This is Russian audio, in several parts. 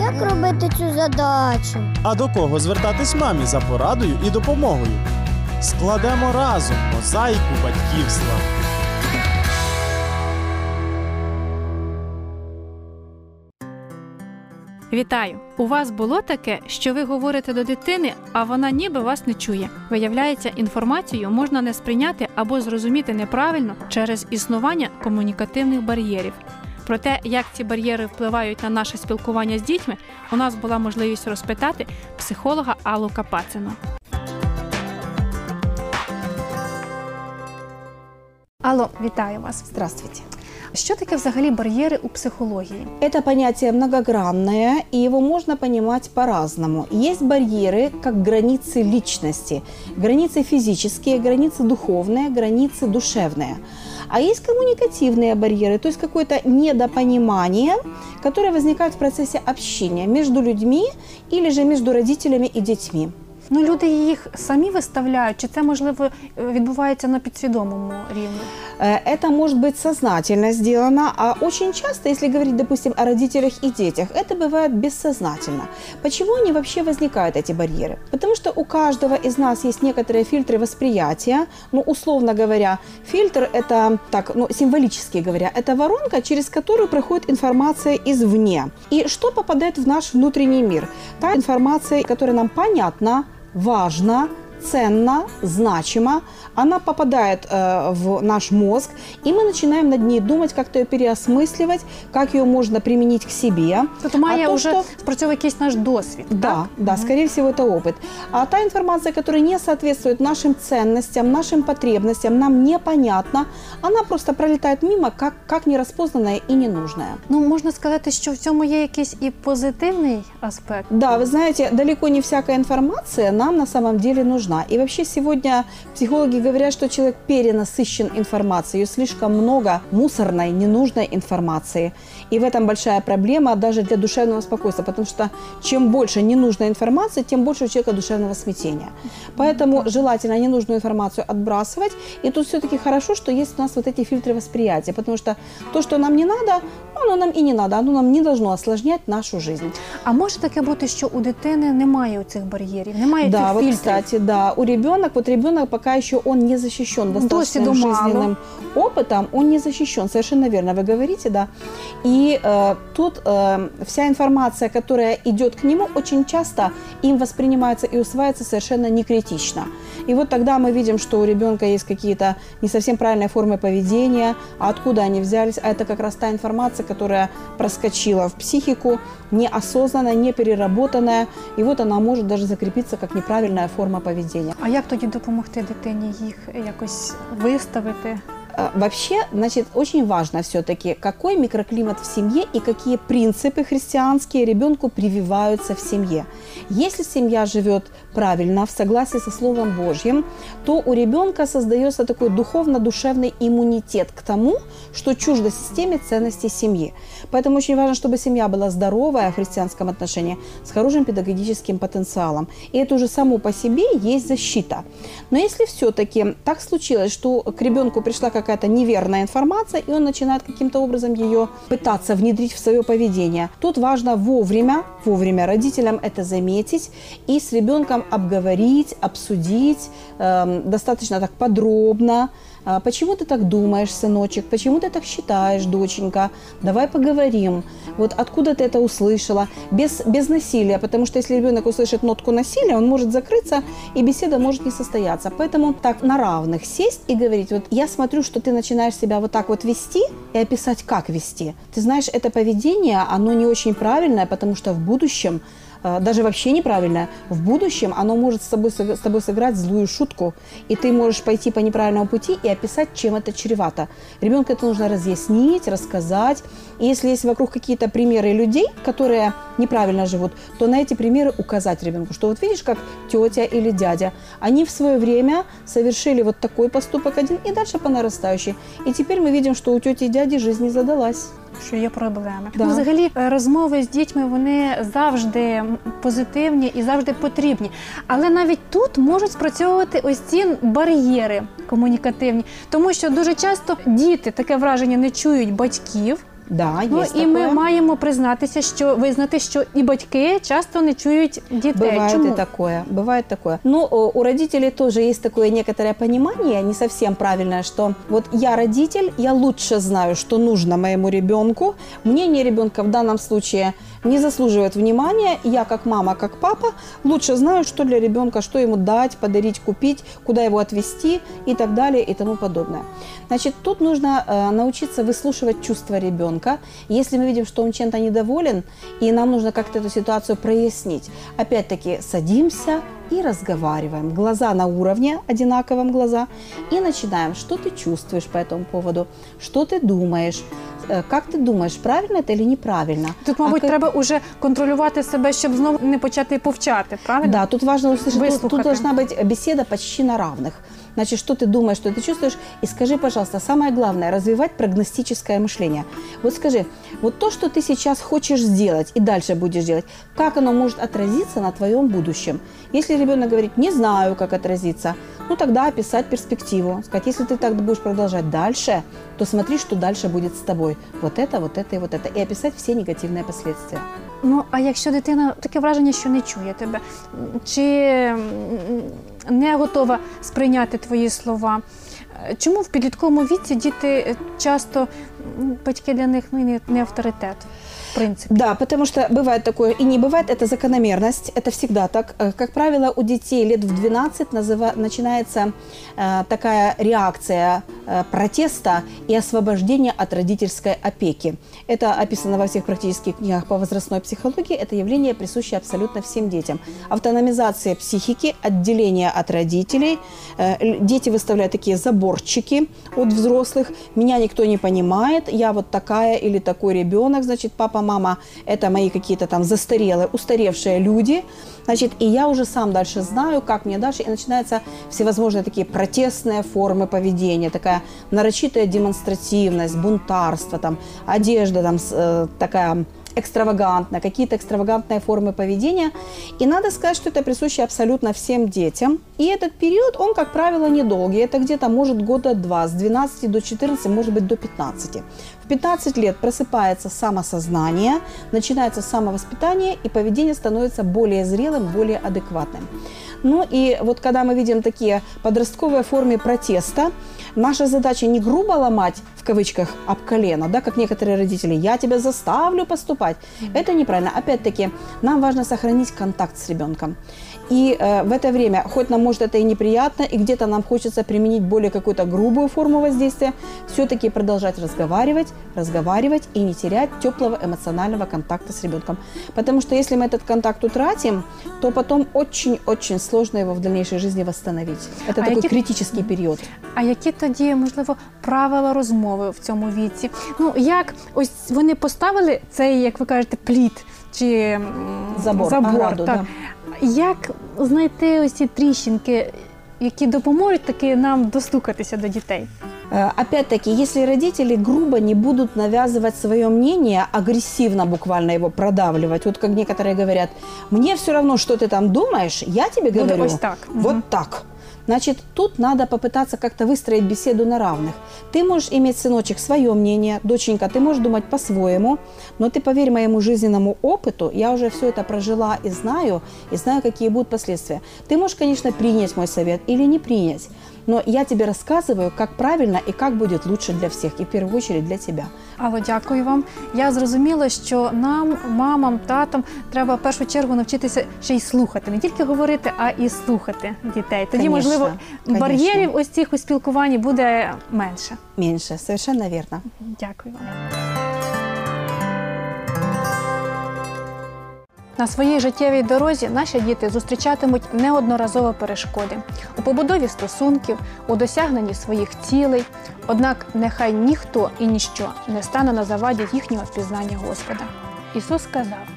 Як робити цю задачу? А до кого звертатись мамі за порадою і допомогою? Складемо разом мозаїку батьківства. Вітаю! У вас було таке, що ви говорите до дитини, а вона ніби вас не чує. Виявляється, інформацію можна не сприйняти або зрозуміти неправильно через існування комунікативних бар'єрів. Про те, як ці бар'єри впливають на наше спілкування з дітьми, у нас була можливість розпитати психолога Аллу Капацину. Алло, вітаю вас. Здравствуйте. Що таке взагалі бар'єри у психології? Это понятие многогранное, и его можно понимать по-разному. Есть барьеры, как границы личности. Границы физические, границы духовные, границы душевные. А есть коммуникативные барьеры, то есть какое-то недопонимание, которое возникает в процессе общения между людьми или же между родителями и детьми. Ну, люди їх самі виставляють, чи це можливо е, відбувається на підсвідомому рівні? Э, Это может быть сознательно сделано, а очень часто, если говорить, допустим, о родителях и детях, это бывает бессознательно. Почему они вообще возникают, эти барьеры? Потому что у каждого из нас есть некоторые фильтры восприятия. Ну, условно говоря, фильтр – это, так, ну, символически говоря, это воронка, через которую проходит информация извне. И что попадает в наш внутренний мир? Та информация, которая нам понятна, важна, ценна, значима, она попадает э, в наш мозг, и мы начинаем над ней думать, как-то ее переосмысливать, как ее можно применить к себе. Тобто має а то, вже что- спрацьовує якийсь наш досвід. Да, так? да, скорее всего, это опыт. А та информация, которая не соответствует нашим ценностям, нашим потребностям, нам непонятна, она просто пролетает мимо, как, как нераспознанная и ненужная. Ну можна сказати, що в цьому є якийсь і позитивний аспект. Да, вы знаете, далеко не всякая информация нам на самом деле нужна. И вообще сегодня психологи говорят, что человек перенасыщен информацией, ее слишком много мусорной, ненужной информации. И в этом большая проблема даже для душевного спокойствия, потому что чем больше ненужной информации, тем больше у человека душевного смятения. Поэтому желательно ненужную информацию отбрасывать. И тут все-таки хорошо, что есть у нас вот эти фильтры восприятия, потому что то, что нам не надо, ну, оно нам и не надо, оно нам не должно осложнять нашу жизнь. А може таке бути, що у дитини немає цих бар'єрів, немає Да, цих вот, фільтрів? кстати, да, у ребенок, вот ребенок пока еще он не защищен достаточным Досвіду мало. жизненным опытом, он не защищен, совершенно верно, вы говорите, да. И э, тут э, вся информация, которая идет к нему, очень часто им воспринимается и усваивается совершенно не критично. И вот тогда мы видим, что у ребенка есть какие-то не совсем правильные формы поведения, а откуда они взялись, а это как раз та информация, которая проскочила в психику, неосознанная, не переработанная, и вот она может даже закрепиться как неправильная форма поведения А як тоді допомогти дитині їх якось виставити? А, Вообще, значит, очень важно все-таки, какой микроклимат в семье и какие принципы христианские ребенку прививаются в семье. Если семья живет правильно, в согласии со Словом Божьим, то у ребенка создается такой духовно-душевный иммунитет к тому, что чуждо системе ценностей семьи. Поэтому очень важно, чтобы семья была здоровая в христианском отношении, с хорошим педагогическим потенциалом. И это уже само по себе есть защита. Но если все-таки так случилось, что к ребенку пришла какая-то неверная информация, и он начинает каким-то образом ее пытаться внедрить в свое поведение, тут важно вовремя, вовремя родителям это заметить и с ребенком обговорить, обсудить эм, достаточно так подробно, а, Почему ты так думаешь, сыночек? Почему ты так считаешь, доченька? Давай поговорим. Вот откуда ты это услышала? Без, без насилия, потому что если ребенок услышит нотку насилия, он может закрыться, и беседа может не состояться. Поэтому так на равных сесть и говорить, вот я смотрю, что ты начинаешь себя вот так вот вести, и описать, как вести. Ты знаешь, это поведение, оно не очень правильное, потому что в будущем э, даже вообще неправильное, в будущем оно может с тобой, с тобой сыграть злую шутку, и ты можешь пойти по неправильному пути и описать, чем это чревато. Ребенку это нужно разъяснить, рассказать. И если есть вокруг какие-то примеры людей, которые неправильно живут, то на эти примеры указать ребенку, что вот видишь, как тетя или дядя, они в свое время совершили вот такой поступок один и дальше по нарастающей. И теперь мы видим, что у тети и дяди жизнь не задалась. Що є проблеми. Да. Ну, взагалі, е, розмови з дітьми вони завжди позитивні і завжди потрібні. Але навіть тут можуть спрацьовувати ось ці бар'єри комунікативні, тому що дуже часто діти таке враження не чують батьків. Да, Ну есть і ми такое. маємо признатися, що визнати, що і батьки часто не чують дітей. Бывает Чому? и такое, бывает такое. Ну, о, у родителей тоже есть такое некоторое понимание, не совсем правильное, что вот я родитель, я лучше знаю, что нужно моему ребенку. Мнение ребенка в данном случае не заслуживает внимания. Я как мама, как папа лучше знаю, что для ребенка, что ему дать, подарить, купить, куда его отвезти и так далее и тому подобное. Значит, тут нужно э, научиться выслушивать чувства ребенка. Если мы видим, что он чем-то недоволен, и нам нужно как-то эту ситуацию прояснить, опять-таки садимся и разговариваем. Глаза на уровне, одинаковом глаза, и начинаем. Что ты чувствуешь по этому поводу? Что ты думаешь? Э, Как ты думаешь, правильно это или неправильно? Тут, мабуть, А как- треба уже контролювати себе, щоб знову не почати повчати, правильно? Да, тут важно услышать, тут, Выслухать. тут должна быть беседа почти на равных. Значит, что ты думаешь, что ты чувствуешь, и скажи, пожалуйста, самое главное, развивать прогностическое мышление. Вот скажи, вот то, что ты сейчас хочешь сделать и дальше будешь делать, как оно может отразиться на твоем будущем? Если ребенок говорит, не знаю, как отразиться, ну тогда описать перспективу. Сказать, если ты так будешь продолжать дальше, то смотри, что дальше будет с тобой. Вот это, вот это и вот это. И описать все негативные последствия. Ну а якщо дитина таке враження, що не чує тебе, чи не готова сприйняти твої слова. е, Чому в підлітковому віці діти е, часто м, батьки для них ну, і не, не авторитет, В принципі? Да, потому что бывает такое и не бывает, это закономерность, это всегда так. Э, Как правило, у детей лет в 12 называ- начинается э, такая реакция э, протеста и освобождения от родительской опеки. Это описано во всех практических книгах по возрастной психологии, это явление присуще абсолютно всем детям. Автономизация психики, отделение от родителей, Э, дети выставляют такие заборчики от взрослых, меня никто не понимает, я вот такая или такой ребенок, значит, папа, мама – это мои какие-то там застарелые, устаревшие люди, значит, и я уже сам дальше знаю, как мне дальше, и начинаются всевозможные такие протестные формы поведения, такая нарочитая демонстративность, бунтарство, там, одежда там э, такая экстравагантная, какие-то экстравагантные формы поведения. И надо сказать, что это присуще абсолютно всем детям. И этот период, он, как правило, недолгий. Это где-то может года два, с 12 до 14, может быть до 15. В 15 лет просыпается самосознание, начинается самовоспитание, и поведение становится более зрелым, более адекватным. Ну и вот когда мы видим такие подростковые формы протеста, наша задача не грубо ломать, кавычках, об колено, да, как некоторые родители, я тебя заставлю поступать. Это неправильно. Опять-таки, нам важно сохранить контакт с ребенком. И э, в это время, хоть нам может это и неприятно, и где-то нам хочется применить более какую-то грубую форму воздействия, все-таки продолжать разговаривать, разговаривать и не терять теплого эмоционального контакта с ребенком. Потому что если мы этот контакт утратим, то потом очень-очень сложно его в дальнейшей жизни восстановить. Это А такой які- критический период. А які тоді, можливо, правила розмови в цьому віці? Ну як ось вони поставили цей, як ви кажете, плід чи м, Забор, ограду, так. Як знайти ось ці тріщинки, які допоможуть таки нам достукатися до дітей? Э, Опять-таки, если родители грубо не будут навязывать свое мнение, агрессивно буквально его продавливать, вот как некоторые говорят, мне все равно, что ты там думаешь, я тебе Буду говорю, ось так. вот Мгм. так. Значит, тут надо попытаться как-то выстроить беседу на равных. Ты можешь иметь, сыночек, свое мнение, доченька, ты можешь думать по-своему, но ты поверь моему жизненному опыту, я уже все это прожила и знаю, и знаю, какие будут последствия. Ты можешь, конечно, принять мой совет или не принять, но я тебе рассказываю, как правильно и как будет лучше для всех, и в первую очередь для тебя. Алло, дякую вам. Я зрозуміла, що нам, мамам, татам, треба в першу чергу навчитися ще й слухати, не тільки говорити, а і слухати дітей. Тоді, Конечно, можливо, конечно. бар'єрів ось цих у спілкуванні буде менше. Менше, совершенно вірно. Дякую вам. На своїй життєвій дорозі наші діти зустрічатимуть неодноразово перешкоди у побудові стосунків, у досягненні своїх цілей. Однак нехай ніхто і ніщо не стане на заваді їхнього пізнання Господа. Ісус сказав: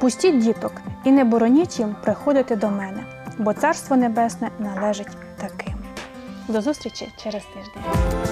Пустіть діток і не бороніть їм приходити до мене, бо Царство Небесне належить таким. До зустрічі через тиждень.